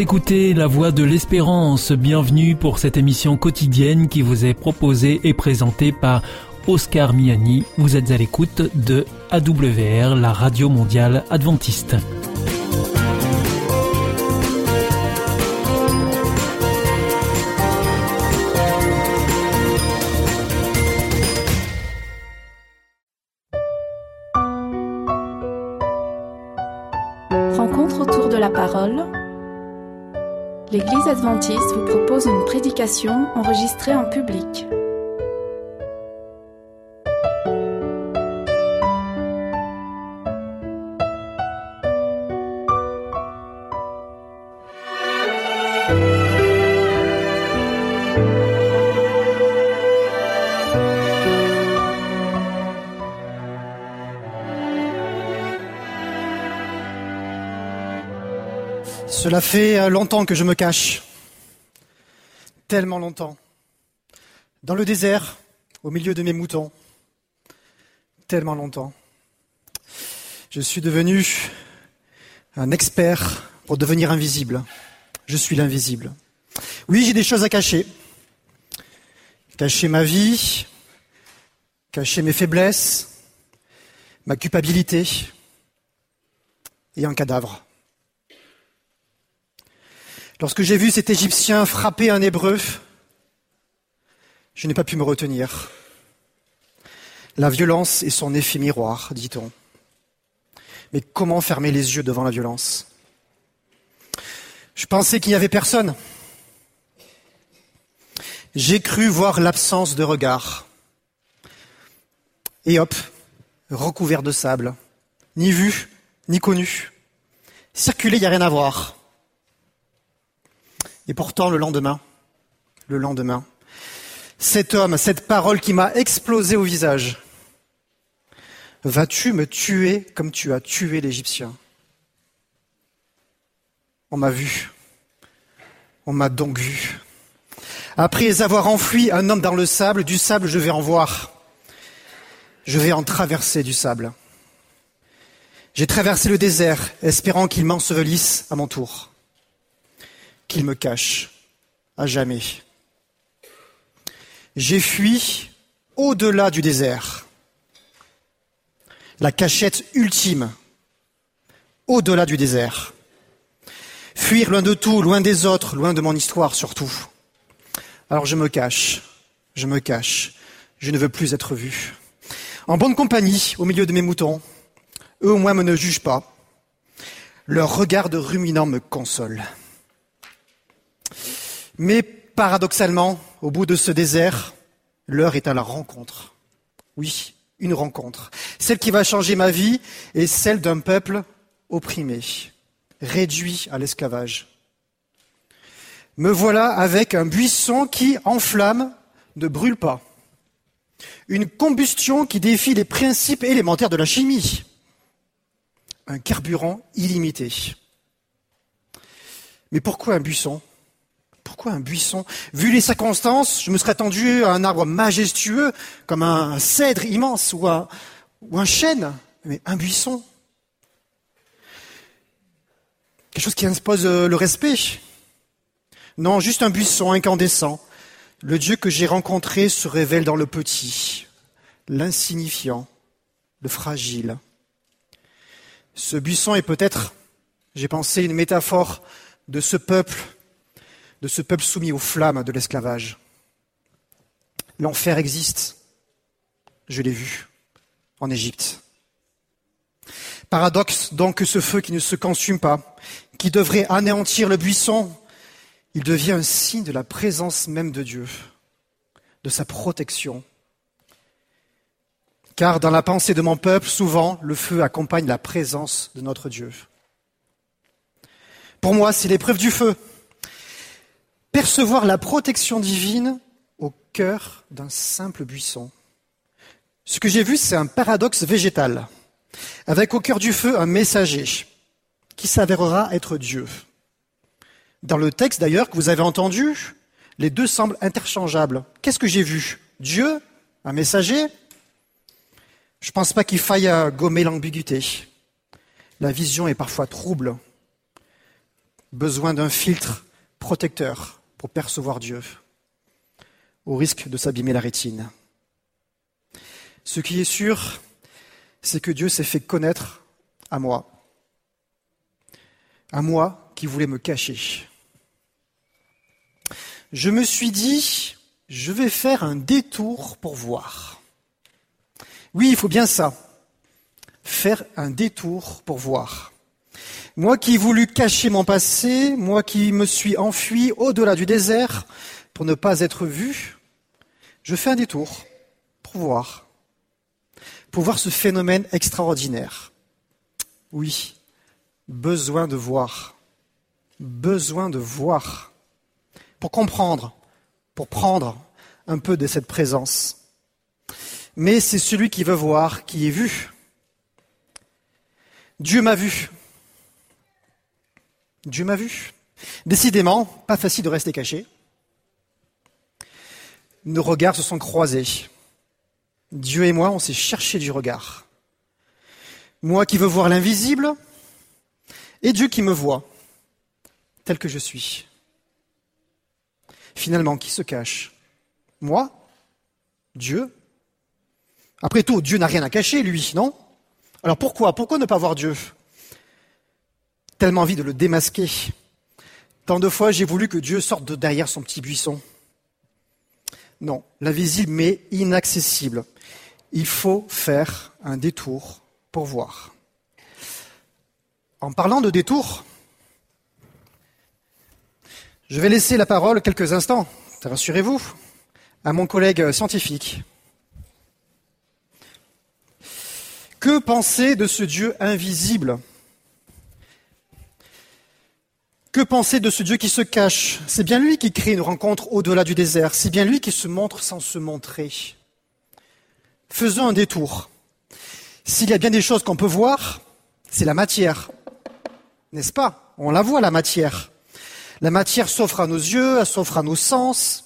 Écoutez La Voix de l'Espérance. Bienvenue pour cette émission quotidienne qui vous est proposée et présentée par Oscar Miani. Vous êtes à l'écoute de AWR, la radio mondiale adventiste. Adventiste vous propose une prédication enregistrée en public. Cela fait euh, longtemps que je me cache. Tellement longtemps. Dans le désert, au milieu de mes moutons. Tellement longtemps. Je suis devenu un expert pour devenir invisible. Je suis l'invisible. Oui, j'ai des choses à cacher. Cacher ma vie, cacher mes faiblesses, ma culpabilité et un cadavre. Lorsque j'ai vu cet Égyptien frapper un Hébreu, je n'ai pas pu me retenir. La violence est son effet miroir, dit-on. Mais comment fermer les yeux devant la violence? Je pensais qu'il n'y avait personne. J'ai cru voir l'absence de regard. Et hop, recouvert de sable, ni vu, ni connu. Circuler, il n'y a rien à voir. Et pourtant, le lendemain, le lendemain, cet homme, cette parole qui m'a explosé au visage, vas-tu me tuer comme tu as tué l'Égyptien? On m'a vu. On m'a donc vu. Après avoir enfui un homme dans le sable, du sable je vais en voir. Je vais en traverser du sable. J'ai traversé le désert, espérant qu'il m'ensevelisse à mon tour qu'il me cache à jamais. J'ai fui au-delà du désert, la cachette ultime, au-delà du désert. Fuir loin de tout, loin des autres, loin de mon histoire surtout. Alors je me cache, je me cache, je ne veux plus être vu. En bonne compagnie, au milieu de mes moutons, eux au moins me ne jugent pas. Leur regard de ruminant me console. Mais paradoxalement, au bout de ce désert, l'heure est à la rencontre. Oui, une rencontre. Celle qui va changer ma vie est celle d'un peuple opprimé, réduit à l'esclavage. Me voilà avec un buisson qui, en flamme, ne brûle pas. Une combustion qui défie les principes élémentaires de la chimie. Un carburant illimité. Mais pourquoi un buisson? Pourquoi un buisson? Vu les circonstances, je me serais attendu à un arbre majestueux, comme un cèdre immense ou un, ou un chêne. Mais un buisson? Quelque chose qui impose euh, le respect? Non, juste un buisson incandescent. Le Dieu que j'ai rencontré se révèle dans le petit, l'insignifiant, le fragile. Ce buisson est peut-être, j'ai pensé, une métaphore de ce peuple de ce peuple soumis aux flammes de l'esclavage. L'enfer existe. Je l'ai vu en Égypte. Paradoxe donc que ce feu qui ne se consume pas, qui devrait anéantir le buisson, il devient un signe de la présence même de Dieu, de sa protection. Car dans la pensée de mon peuple, souvent, le feu accompagne la présence de notre Dieu. Pour moi, c'est l'épreuve du feu percevoir la protection divine au cœur d'un simple buisson. Ce que j'ai vu, c'est un paradoxe végétal, avec au cœur du feu un messager qui s'avérera être Dieu. Dans le texte d'ailleurs que vous avez entendu, les deux semblent interchangeables. Qu'est-ce que j'ai vu? Dieu, un messager? Je ne pense pas qu'il faille gommer l'ambiguïté. La vision est parfois trouble. besoin d'un filtre protecteur pour percevoir Dieu, au risque de s'abîmer la rétine. Ce qui est sûr, c'est que Dieu s'est fait connaître à moi, à moi qui voulais me cacher. Je me suis dit, je vais faire un détour pour voir. Oui, il faut bien ça, faire un détour pour voir. Moi qui ai voulu cacher mon passé, moi qui me suis enfui au-delà du désert pour ne pas être vu, je fais un détour pour voir, pour voir ce phénomène extraordinaire. Oui, besoin de voir, besoin de voir, pour comprendre, pour prendre un peu de cette présence. Mais c'est celui qui veut voir qui est vu. Dieu m'a vu. Dieu m'a vu. Décidément, pas facile de rester caché. Nos regards se sont croisés. Dieu et moi, on s'est cherché du regard. Moi qui veux voir l'invisible, et Dieu qui me voit tel que je suis. Finalement, qui se cache? Moi? Dieu? Après tout, Dieu n'a rien à cacher, lui, non? Alors pourquoi? Pourquoi ne pas voir Dieu? Tellement envie de le démasquer. Tant de fois, j'ai voulu que Dieu sorte de derrière son petit buisson. Non, l'invisible mais inaccessible. Il faut faire un détour pour voir. En parlant de détour, je vais laisser la parole quelques instants, rassurez-vous, à mon collègue scientifique. Que penser de ce Dieu invisible? Que penser de ce Dieu qui se cache? C'est bien lui qui crée une rencontre au-delà du désert, c'est bien lui qui se montre sans se montrer. Faisons un détour. S'il y a bien des choses qu'on peut voir, c'est la matière. N'est-ce pas? On la voit, la matière. La matière s'offre à nos yeux, elle s'offre à nos sens.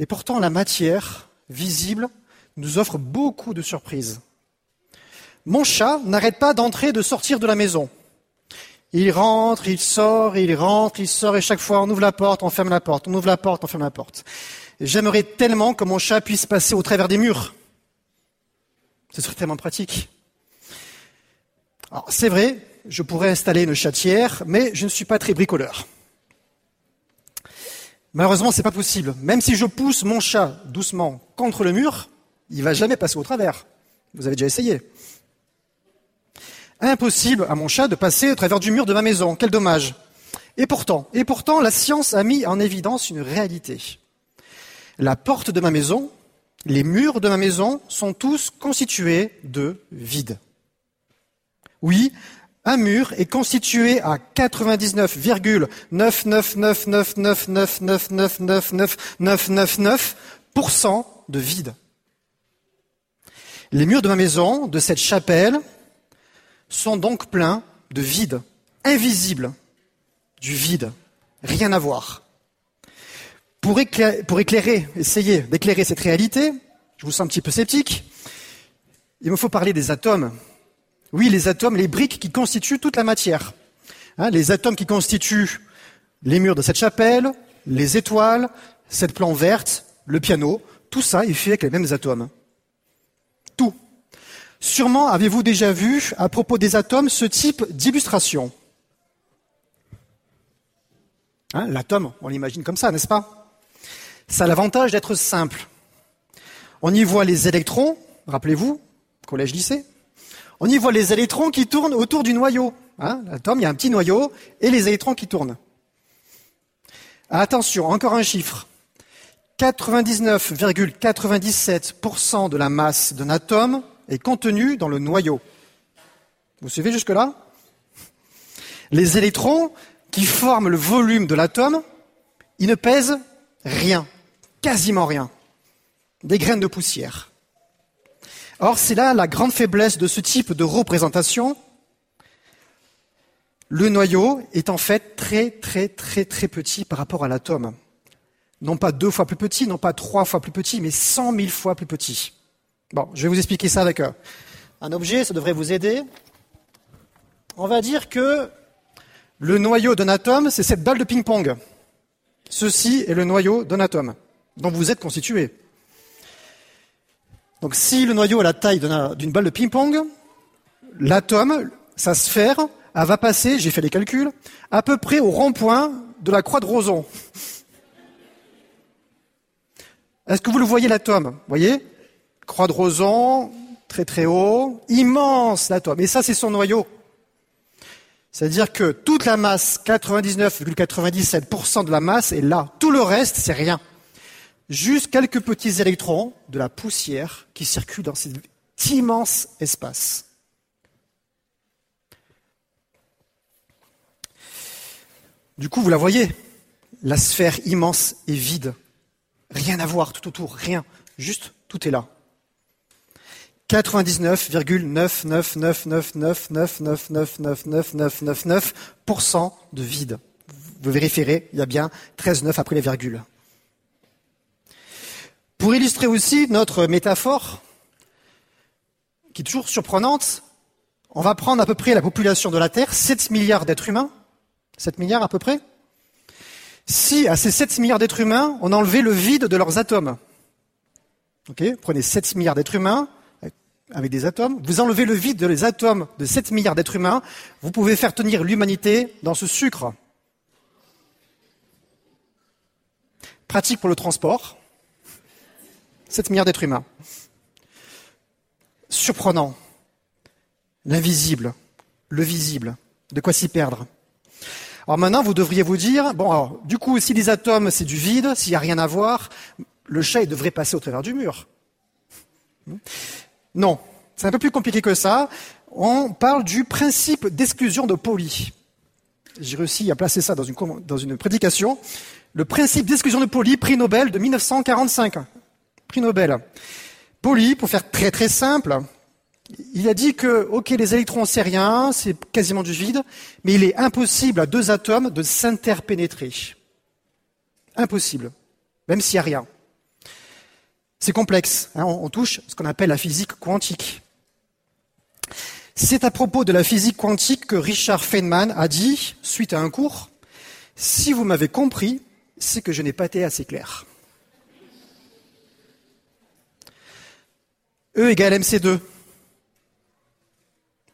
Et pourtant, la matière, visible, nous offre beaucoup de surprises. Mon chat n'arrête pas d'entrer et de sortir de la maison. Il rentre, il sort, il rentre, il sort, et chaque fois on ouvre la porte, on ferme la porte, on ouvre la porte, on ferme la porte. J'aimerais tellement que mon chat puisse passer au travers des murs. Ce serait tellement pratique. c'est vrai, je pourrais installer une chatière, mais je ne suis pas très bricoleur. Malheureusement, c'est pas possible. Même si je pousse mon chat doucement contre le mur, il va jamais passer au travers. Vous avez déjà essayé. Impossible à mon chat de passer au travers du mur de ma maison. Quel dommage. Et pourtant, et pourtant, la science a mis en évidence une réalité. La porte de ma maison, les murs de ma maison sont tous constitués de vide. Oui, un mur est constitué à 99,99999999999% de vide. Les murs de ma maison, de cette chapelle, sont donc pleins de vide, invisible, du vide, rien à voir. Pour éclairer, essayer d'éclairer cette réalité, je vous sens un petit peu sceptique, il me faut parler des atomes. Oui, les atomes, les briques qui constituent toute la matière. Hein, les atomes qui constituent les murs de cette chapelle, les étoiles, cette plante verte, le piano, tout ça est fait avec les mêmes atomes. Tout. Sûrement avez-vous déjà vu, à propos des atomes, ce type d'illustration. Hein, L'atome, on l'imagine comme ça, n'est-ce pas? Ça a l'avantage d'être simple. On y voit les électrons, rappelez-vous, collège-lycée. On y voit les électrons qui tournent autour du noyau. Hein L'atome, il y a un petit noyau et les électrons qui tournent. Attention, encore un chiffre. 99,97% de la masse d'un atome est contenu dans le noyau. Vous suivez jusque-là Les électrons qui forment le volume de l'atome, ils ne pèsent rien, quasiment rien. Des graines de poussière. Or, c'est là la grande faiblesse de ce type de représentation. Le noyau est en fait très très très très petit par rapport à l'atome. Non pas deux fois plus petit, non pas trois fois plus petit, mais cent mille fois plus petit. Bon, je vais vous expliquer ça avec un objet, ça devrait vous aider. On va dire que Le noyau d'un atome, c'est cette balle de ping-pong. Ceci est le noyau d'un atome dont vous êtes constitué. Donc si le noyau a la taille d'une balle de ping-pong, l'atome, sa sphère, elle va passer, j'ai fait les calculs, à peu près au rond-point de la croix de Roson. Est-ce que vous le voyez l'atome? Voyez? Croix de Roson, très très haut, immense l'atome. Et ça, c'est son noyau. C'est-à-dire que toute la masse, 99,97% de la masse est là. Tout le reste, c'est rien. Juste quelques petits électrons de la poussière qui circulent dans cet immense espace. Du coup, vous la voyez, la sphère immense est vide. Rien à voir tout autour, rien. Juste, tout est là. 99,99999999999% de vide. Vous vérifierez, il y a bien 13 9 après les virgules. Pour illustrer aussi notre métaphore, qui est toujours surprenante, on va prendre à peu près la population de la Terre, 7 milliards d'êtres humains, 7 milliards à peu près. Si à ces 7 milliards d'êtres humains, on enlevait le vide de leurs atomes, ok, prenez 7 milliards d'êtres humains, avec des atomes, vous enlevez le vide des atomes de 7 milliards d'êtres humains, vous pouvez faire tenir l'humanité dans ce sucre. Pratique pour le transport. 7 milliards d'êtres humains. Surprenant. L'invisible, le visible. De quoi s'y perdre. Alors maintenant, vous devriez vous dire, bon, alors, du coup, si les atomes, c'est du vide, s'il n'y a rien à voir, le chat, devrait passer au travers du mur. Non, c'est un peu plus compliqué que ça. On parle du principe d'exclusion de Pauli. J'ai réussi à placer ça dans une, prédication. Le principe d'exclusion de Pauli, prix Nobel de 1945. Prix Nobel. Pauli, pour faire très très simple, il a dit que, ok, les électrons, c'est rien, c'est quasiment du vide, mais il est impossible à deux atomes de s'interpénétrer. Impossible. Même s'il n'y a rien. C'est complexe. Hein, on, touche ce qu'on appelle la physique quantique. C'est à propos de la physique quantique que Richard Feynman a dit, suite à un cours, si vous m'avez compris, c'est que je n'ai pas été assez clair. E égale MC2.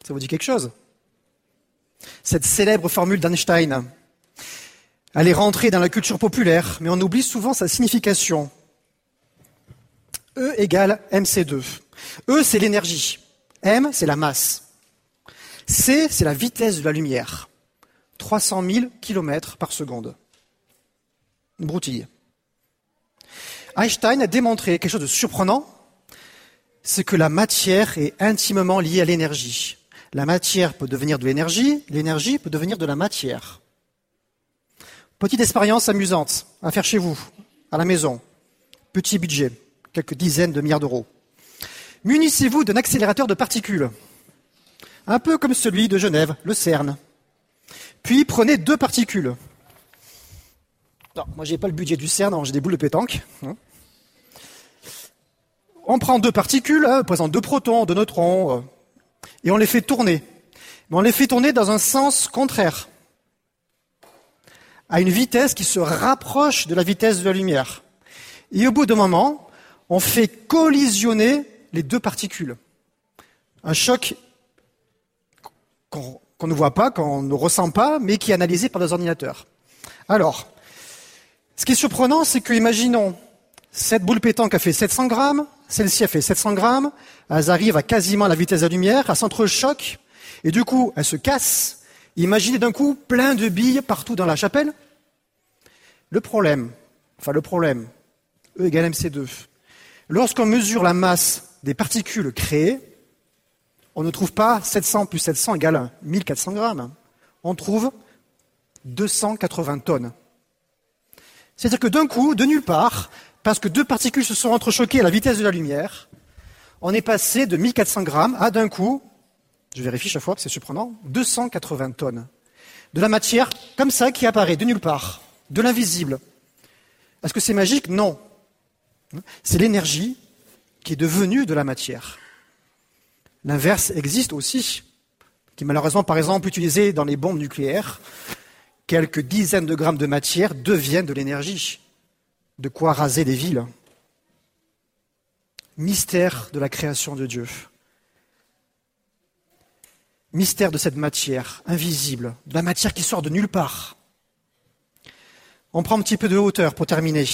Ça vous dit quelque chose? Cette célèbre formule d'Einstein. Elle est rentrée dans la culture populaire, mais on oublie souvent sa signification. E égale mc2. E, c'est l'énergie. M, c'est la masse. C, c'est la vitesse de la lumière. 300 000 km par seconde. Une broutille. Einstein a démontré quelque chose de surprenant, c'est que la matière est intimement liée à l'énergie. La matière peut devenir de l'énergie, l'énergie peut devenir de la matière. Petite expérience amusante à faire chez vous, à la maison. Petit budget quelques dizaines de milliards d'euros. Munissez-vous d'un accélérateur de particules, un peu comme celui de Genève, le CERN. Puis prenez deux particules. Non, moi j'ai pas le budget du CERN, j'ai des boules de pétanque. Hein. On prend deux particules, hein, présentent deux protons, deux neutrons, euh, et on les fait tourner. Mais on les fait tourner dans un sens contraire, à une vitesse qui se rapproche de la vitesse de la lumière. Et au bout d'un moment, on fait collisionner les deux particules. Un choc qu'on ne voit pas, qu'on ne ressent pas, mais qui est analysé par des ordinateurs. Alors, ce qui est surprenant, c'est que, imaginons, cette boule pétanque a fait 700 grammes, celle-ci a fait 700 grammes, elles arrivent à quasiment la vitesse de la lumière, elles s'entrechoquent, et du coup, elles se cassent. Imaginez d'un coup plein de billes partout dans la chapelle. Le problème, enfin le problème, E égale MC2, Lorsqu'on mesure la masse des particules créées, on ne trouve pas 700 plus 700 égale 1400 grammes. On trouve 280 tonnes. C'est-à-dire que d'un coup, de nulle part, parce que deux particules se sont entrechoquées à la vitesse de la lumière, on est passé de 1400 grammes à d'un coup, je vérifie chaque fois, c'est surprenant, 280 tonnes. De la matière comme ça qui apparaît de nulle part, de l'invisible. Est-ce que c'est magique? Non. C'est l'énergie qui est devenue de la matière. L'inverse existe aussi, qui est malheureusement, par exemple, utilisé dans les bombes nucléaires. quelques dizaines de grammes de matière deviennent de l'énergie. De quoi raser des villes. Mystère de la création de Dieu. Mystère de cette matière invisible, de la matière qui sort de nulle part. On prend un petit peu de hauteur pour terminer.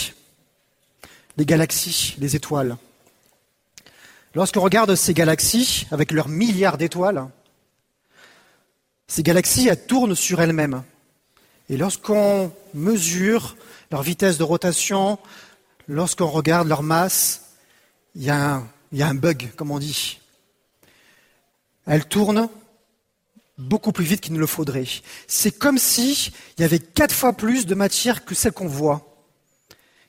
Les galaxies, les étoiles. Lorsqu'on regarde ces galaxies, avec leurs milliards d'étoiles, ces galaxies, elles tournent sur elles-mêmes. Et lorsqu'on mesure leur vitesse de rotation, lorsqu'on regarde leur masse, il y, a un, bug, comme on dit. Elles tournent beaucoup plus vite qu'il ne le faudrait. C'est comme si il y avait quatre fois plus de matière que celle qu'on voit.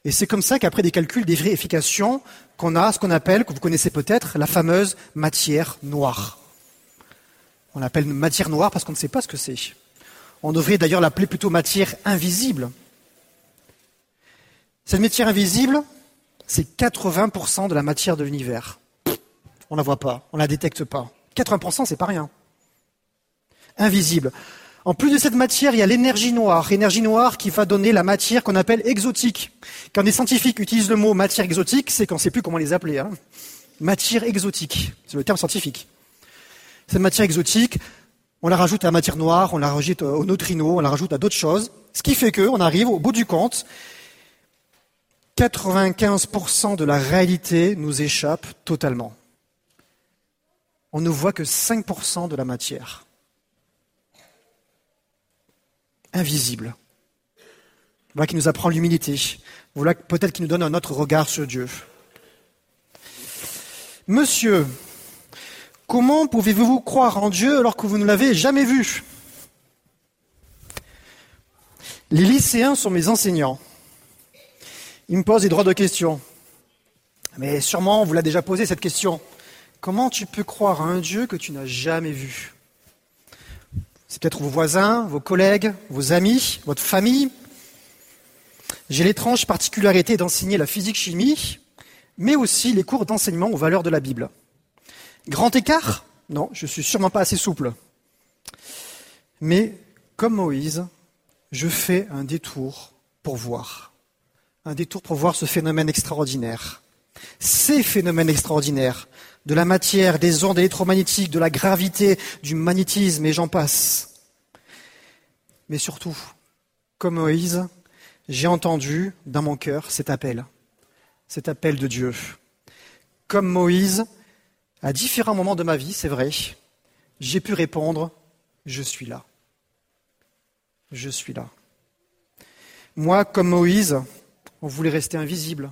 Et c'est comme ça qu'après des calculs, des vérifications, qu'on a ce qu'on appelle, que vous connaissez peut-être, la fameuse matière noire. On l'appelle matière noire parce qu'on ne sait pas ce que c'est. On devrait d'ailleurs l'appeler plutôt matière invisible. Cette matière invisible, c'est 80% de la matière de l'univers. On ne la voit pas, on ne la détecte pas. 80%, c'est pas rien. Invisible. En plus de cette matière, il y a l'énergie noire. Énergie noire qui va donner la matière qu'on appelle exotique. Quand les scientifiques utilisent le mot matière exotique, c'est qu'on ne sait plus comment les appeler. Hein. Matière exotique, c'est le terme scientifique. Cette matière exotique, on la rajoute à la matière noire, on la rajoute au neutrino, on la rajoute à d'autres choses. Ce qui fait qu'on arrive au bout du compte, 95% de la réalité nous échappe totalement. On ne voit que 5% de la matière. Invisible. Voilà qui nous apprend l'humilité. Voilà peut-être qui nous donne un autre regard sur Dieu. Monsieur, comment pouvez-vous croire en Dieu alors que vous ne l'avez jamais vu? Les lycéens sont mes enseignants. Ils me posent des droits de questions. Mais sûrement, on vous l'a déjà posé cette question. Comment tu peux croire à un Dieu que tu n'as jamais vu? C'est peut-être vos voisins, vos collègues, vos amis, votre famille. J'ai l'étrange particularité d'enseigner la physique-chimie, mais aussi les cours d'enseignement aux valeurs de la Bible. Grand écart Non, je suis sûrement pas assez souple. Mais comme Moïse, je fais un détour pour voir. Un détour pour voir ce phénomène extraordinaire. Ces phénomènes extraordinaires de la matière, des ondes électromagnétiques, de la gravité, du magnétisme, et j'en passe. Mais surtout, comme Moïse, j'ai entendu dans mon cœur cet appel, cet appel de Dieu. Comme Moïse, à différents moments de ma vie, c'est vrai, j'ai pu répondre, je suis là. Je suis là. Moi, comme Moïse, on voulait rester invisible.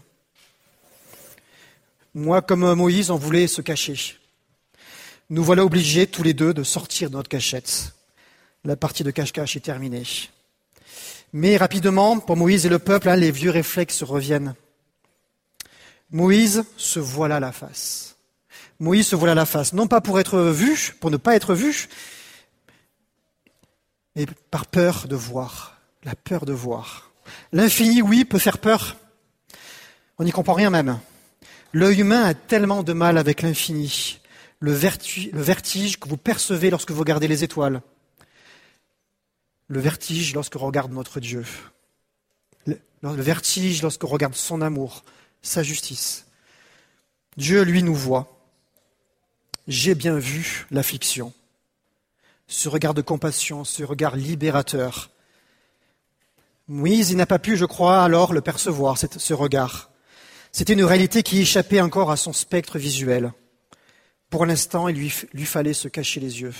Moi, comme Moïse, on voulait se cacher. Nous voilà obligés tous les deux de sortir de notre cachette. La partie de cache-cache est terminée. Mais rapidement, pour Moïse et le peuple, hein, les vieux réflexes reviennent. Moïse se voila la face. Moïse se voilà la face, non pas pour être vu, pour ne pas être vu, mais par peur de voir, la peur de voir. L'infini, oui, peut faire peur. On n'y comprend rien même. L'œil humain a tellement de mal avec l'infini, le, vertige que vous percevez lorsque vous regardez les étoiles, le vertige lorsque regarde notre Dieu, le, vertige lorsque regarde son amour, sa justice. Dieu, lui, nous voit. J'ai bien vu l'affliction, ce regard de compassion, ce regard libérateur. Moïse, il n'a pas pu, je crois, alors le percevoir, ce regard. C'était une réalité qui échappait encore à son spectre visuel. Pour l'instant, il lui, fallait se cacher les yeux.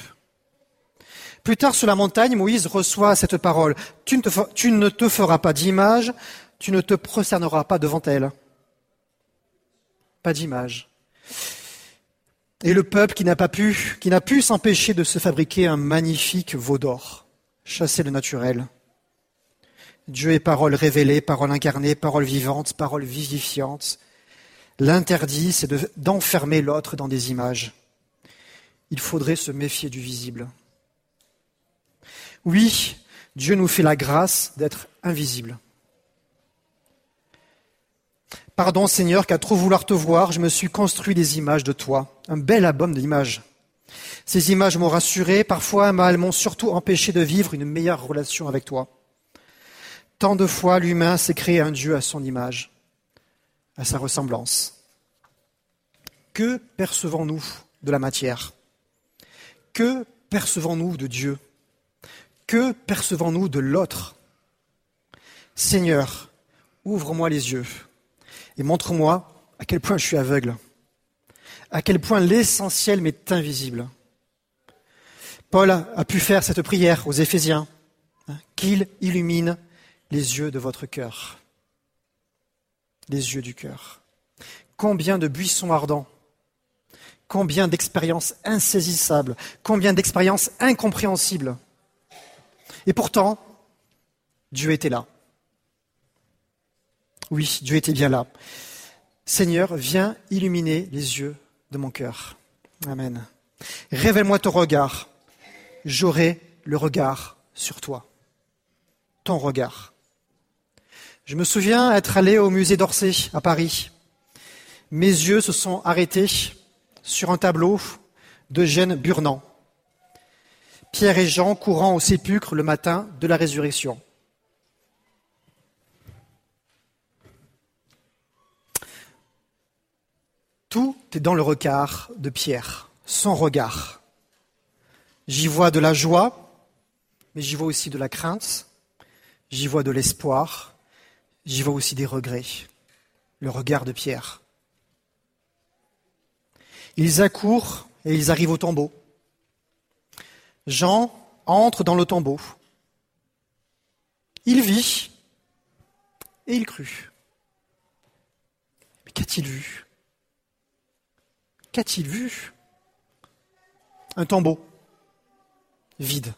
Plus tard, sur la montagne, Moïse reçoit cette parole. Tu ne te, tu ne te feras pas d'image, tu ne te prosterneras pas devant elle. Pas d'image. Et le peuple qui n'a pas pu, qui n'a pu s'empêcher de se fabriquer un magnifique veau d'or, chasser le naturel. Dieu est parole révélée, parole incarnée, parole vivante, parole vivifiante. L'interdit, c'est d'enfermer l'autre dans des images. Il faudrait se méfier du visible. Oui, Dieu nous fait la grâce d'être invisible. Pardon Seigneur, qu'à trop vouloir te voir, je me suis construit des images de toi, un bel album d'images. Ces images m'ont rassuré, parfois elles m'ont surtout empêché de vivre une meilleure relation avec toi. Tant de fois l'humain s'est créé un Dieu à son image, à sa ressemblance. Que percevons-nous de la matière? Que percevons-nous de Dieu? Que percevons-nous de l'autre? Seigneur, ouvre-moi les yeux et montre-moi à quel point je suis aveugle, à quel point l'essentiel m'est invisible. Paul a pu faire cette prière aux Éphésiens, hein, qu'il illumine les yeux de votre cœur, les yeux du cœur. Combien de buissons ardents, combien d'expériences insaisissables, combien d'expériences incompréhensibles. Et pourtant, Dieu était là. Oui, Dieu était bien là. Seigneur, viens illuminer les yeux de mon cœur. Amen. Révèle-moi ton regard. J'aurai le regard sur toi. Ton regard. Je me souviens être allé au musée d'Orsay à Paris. Mes yeux se sont arrêtés sur un tableau d'Eugène Burnand. Pierre et Jean courant au sépulcre le matin de la résurrection. Tout est dans le regard de Pierre, son regard. J'y vois de la joie, mais j'y vois aussi de la crainte, j'y vois de l'espoir, j'y vois aussi des regrets. Le regard de Pierre. Ils accourent et ils arrivent au tombeau. Jean entre dans le tombeau. Il vit et il crut. Mais qu'a-t-il vu? Qu'a-t-il vu? Un tombeau vide.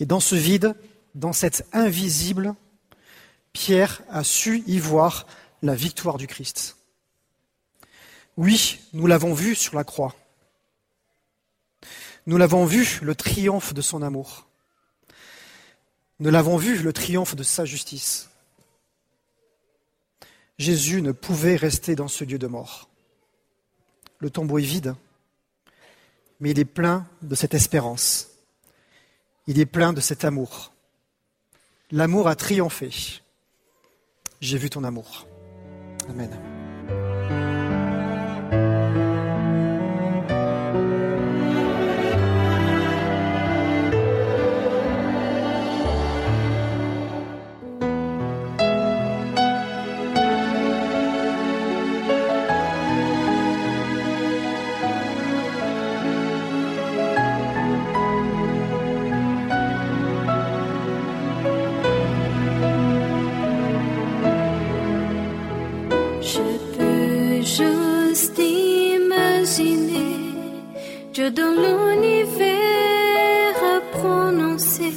Et dans ce vide, dans cet invisible, Pierre a su y voir la victoire du Christ. Oui, nous l'avons vu sur la croix. Nous l'avons vu le triomphe de son amour. Nous l'avons vu le triomphe de sa justice. Jésus ne pouvait rester dans ce lieu de mort. Le tombeau est vide, mais il est plein de cette espérance. Il est plein de cet amour. L'amour a triomphé. J'ai vu ton amour. Amen. Dans l'univers à prononcer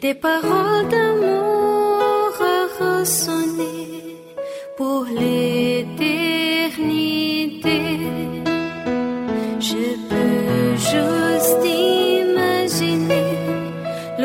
des paroles d'amour à ressonner pour l'éternité. Je peux juste imaginer de